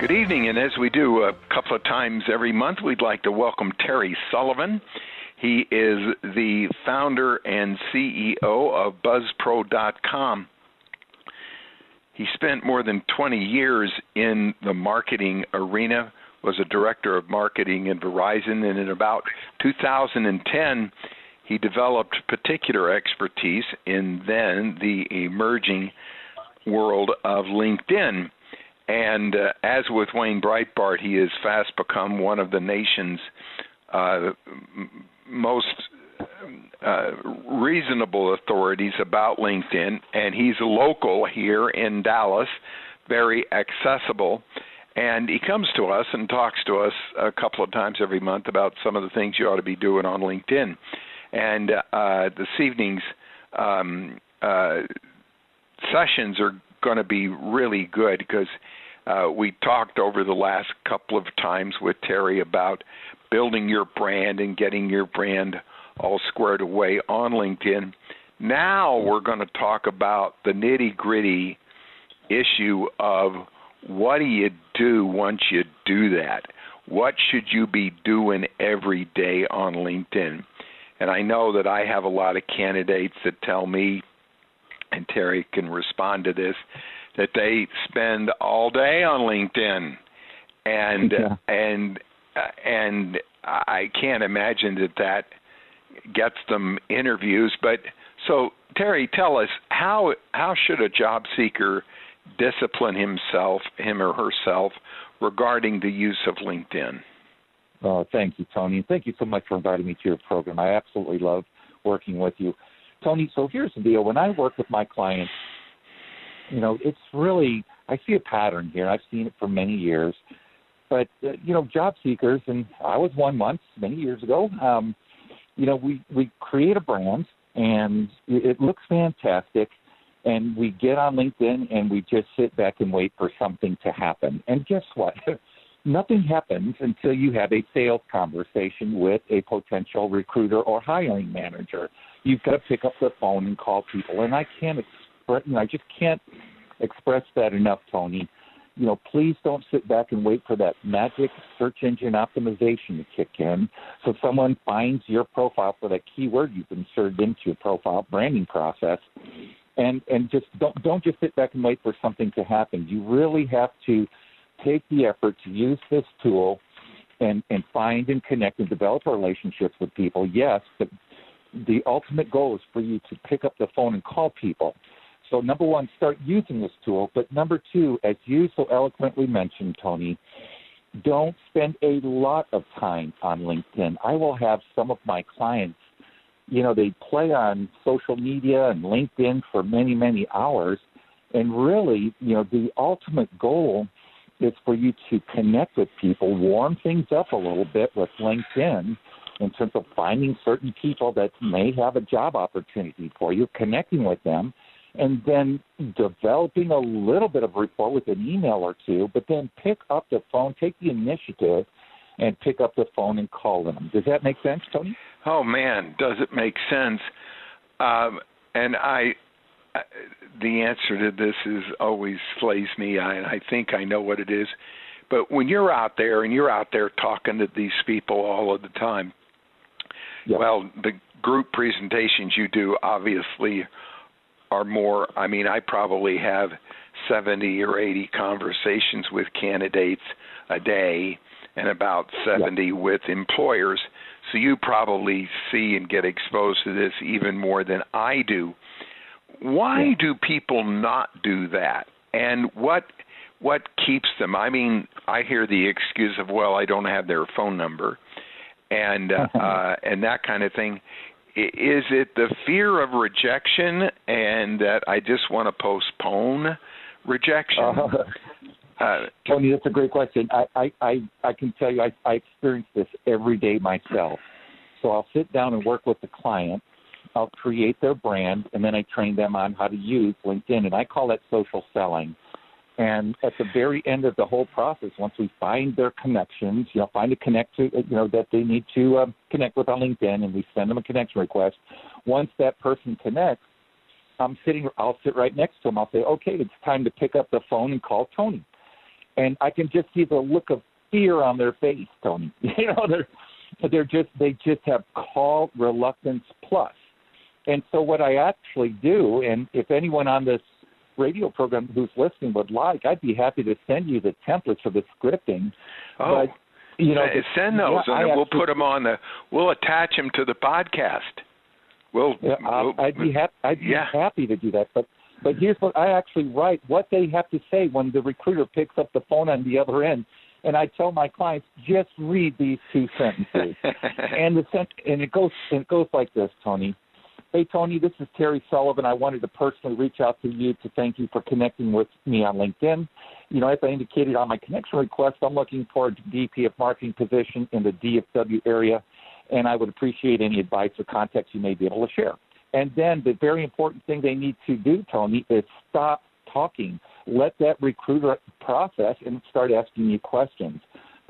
Good evening, and as we do a couple of times every month, we'd like to welcome Terry Sullivan. He is the founder and CEO of BuzzPro.com. He spent more than 20 years in the marketing arena, was a director of marketing in Verizon, and in about 2010, he developed particular expertise in then the emerging world of LinkedIn. And uh, as with Wayne Breitbarth, he has fast become one of the nation's uh, most uh, reasonable authorities about LinkedIn, and he's local here in Dallas, very accessible. And he comes to us and talks to us a couple of times every month about some of the things you ought to be doing on LinkedIn. And uh, this evening's um, uh, sessions are going to be really good because uh, we talked over the last couple of times with Terry about building your brand and getting your brand all squared away on LinkedIn. Now we're going to talk about the nitty gritty issue of what do you do once you do that? What should you be doing every day on LinkedIn? And I know that I have a lot of candidates that tell me, and Terry can respond to this, that they spend all day on LinkedIn, and yeah. and uh, and I can't imagine that that gets them interviews. But so Terry, tell us how how should a job seeker discipline himself, him or herself, regarding the use of LinkedIn? Oh, thank you, Tony. Thank you so much for inviting me to your program. I absolutely love working with you. Tony, so here's the deal. When I work with my clients, you know, it's really I see a pattern here. I've seen it for many years. But uh, you know, job seekers, and I was one once many years ago. Um, you know, we we create a brand, and it looks fantastic, and we get on LinkedIn and we just sit back and wait for something to happen. And guess what? Nothing happens until you have a sales conversation with a potential recruiter or hiring manager. You've got to pick up the phone and call people, and I can't express, you know, I just can't express that enough, Tony you know, please don't sit back and wait for that magic search engine optimization to kick in. So someone finds your profile for that keyword you've inserted into your profile branding process, and and just don't don't just sit back and wait for something to happen. You really have to take the effort to use this tool and and find and connect and develop relationships with people. Yes, but the ultimate goal is for you to pick up the phone and call people so, number one, start using this tool. But number two, as you so eloquently mentioned, Tony, don't spend a lot of time on LinkedIn. I will have some of my clients, you know, they play on social media and LinkedIn for many, many hours. And really, you know, the ultimate goal is for you to connect with people, warm things up a little bit with LinkedIn in terms of finding certain people that may have a job opportunity for you, connecting with them and then developing a little bit of rapport with an email or two, but then pick up the phone, take the initiative, and pick up the phone and call them. Does that make sense, Tony? Oh man, does it make sense? Um, and I, the answer to this is always slays me. I, I think I know what it is, but when you're out there and you're out there talking to these people all of the time, well, the group presentations you do obviously are more i mean i probably have 70 or 80 conversations with candidates a day and about 70 yeah. with employers. So you probably see and get exposed to this even more than i do. Why yeah. do people not do that? And what what keeps them? I mean i hear the excuse of well i don't have their phone number and uh, uh and that kind of thing is it the fear of rejection and that I just want to postpone rejection? Uh, uh, Tony, that's a great question. I, I, I, I can tell you I, I experience this every day myself. So I'll sit down and work with the client. I'll create their brand, and then I train them on how to use LinkedIn, and I call that social selling. And at the very end of the whole process, once we find their connections, you know, find a connect to, you know, that they need to um, connect with on LinkedIn, and we send them a connection request. Once that person connects, I'm sitting, I'll sit right next to them. I'll say, okay, it's time to pick up the phone and call Tony. and I can just see the look of fear on their face, Tony. You know, they're they're just they just have call reluctance plus. And so what I actually do, and if anyone on this radio program who's listening would like, I'd be happy to send you the templates for the scripting. Oh, but, you know, send those, yeah, and we'll actually, put them on the. We'll attach them to the podcast. We'll. Yeah, uh, we'll I'd be happy. I'd be yeah. happy to do that. But but here's what I actually write: what they have to say when the recruiter picks up the phone on the other end. And I tell my clients, just read these two sentences. and the sent and it goes and it goes like this, Tony. Hey Tony, this is Terry Sullivan. I wanted to personally reach out to you to thank you for connecting with me on LinkedIn. You know, as I indicated on my connection request, I'm looking for a VP of marketing position in the DFW area, and I would appreciate any advice or context you may be able to share. And then the very important thing they need to do, Tony, is stop talking. Let that recruiter process and start asking you questions.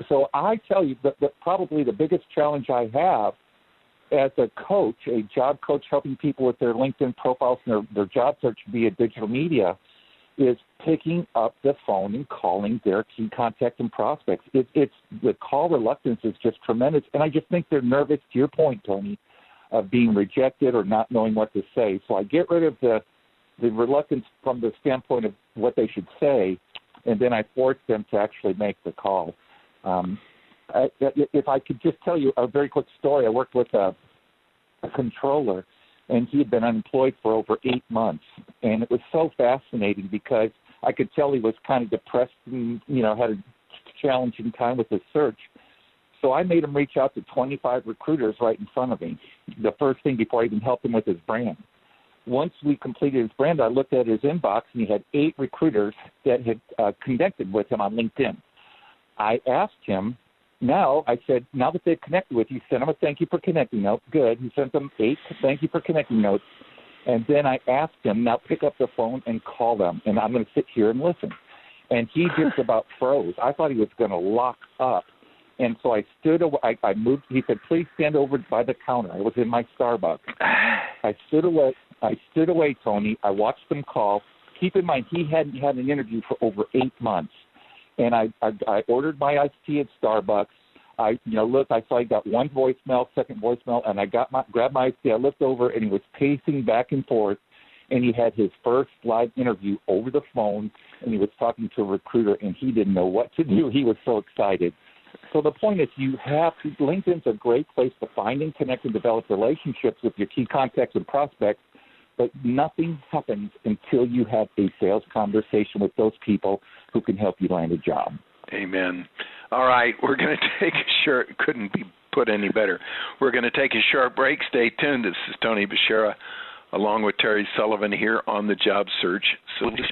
So I tell you that, that probably the biggest challenge I have as a coach, a job coach helping people with their LinkedIn profiles and their, their job search via digital media, is picking up the phone and calling their key contact and prospects. It, it's the call reluctance is just tremendous, and I just think they're nervous. To your point, Tony, of being rejected or not knowing what to say. So I get rid of the the reluctance from the standpoint of what they should say, and then I force them to actually make the call. Um, If I could just tell you a very quick story, I worked with a, a controller, and he had been unemployed for over eight months, and it was so fascinating because I could tell he was kind of depressed and you know had a challenging time with his search. So I made him reach out to 25 recruiters right in front of me. The first thing before I even helped him with his brand. Once we completed his brand, I looked at his inbox and he had eight recruiters that had uh, connected with him on LinkedIn. I asked him now I said, now that they've connected with you, send them a thank you for connecting note. Good. He sent them eight thank you for connecting notes. And then I asked him, now pick up the phone and call them. And I'm going to sit here and listen. And he just about froze. I thought he was going to lock up. And so I stood away. I, I moved. He said, please stand over by the counter. I was in my Starbucks. I stood away. I stood away, Tony. I watched them call. Keep in mind, he hadn't had an interview for over eight months and I, I I ordered my iced tea at Starbucks. I you know look, I saw he got one voicemail, second voicemail, and I got my grabbed my iced tea. I looked over and he was pacing back and forth, and he had his first live interview over the phone, and he was talking to a recruiter, and he didn't know what to do. He was so excited. So the point is, you have LinkedIn's a great place to find and connect and develop relationships with your key contacts and prospects but nothing happens until you have a sales conversation with those people who can help you land a job. Amen. All right, we're going to take a short. Couldn't be put any better. We're going to take a short break. Stay tuned. This is Tony Beshara, along with Terry Sullivan here on the Job Search Solution.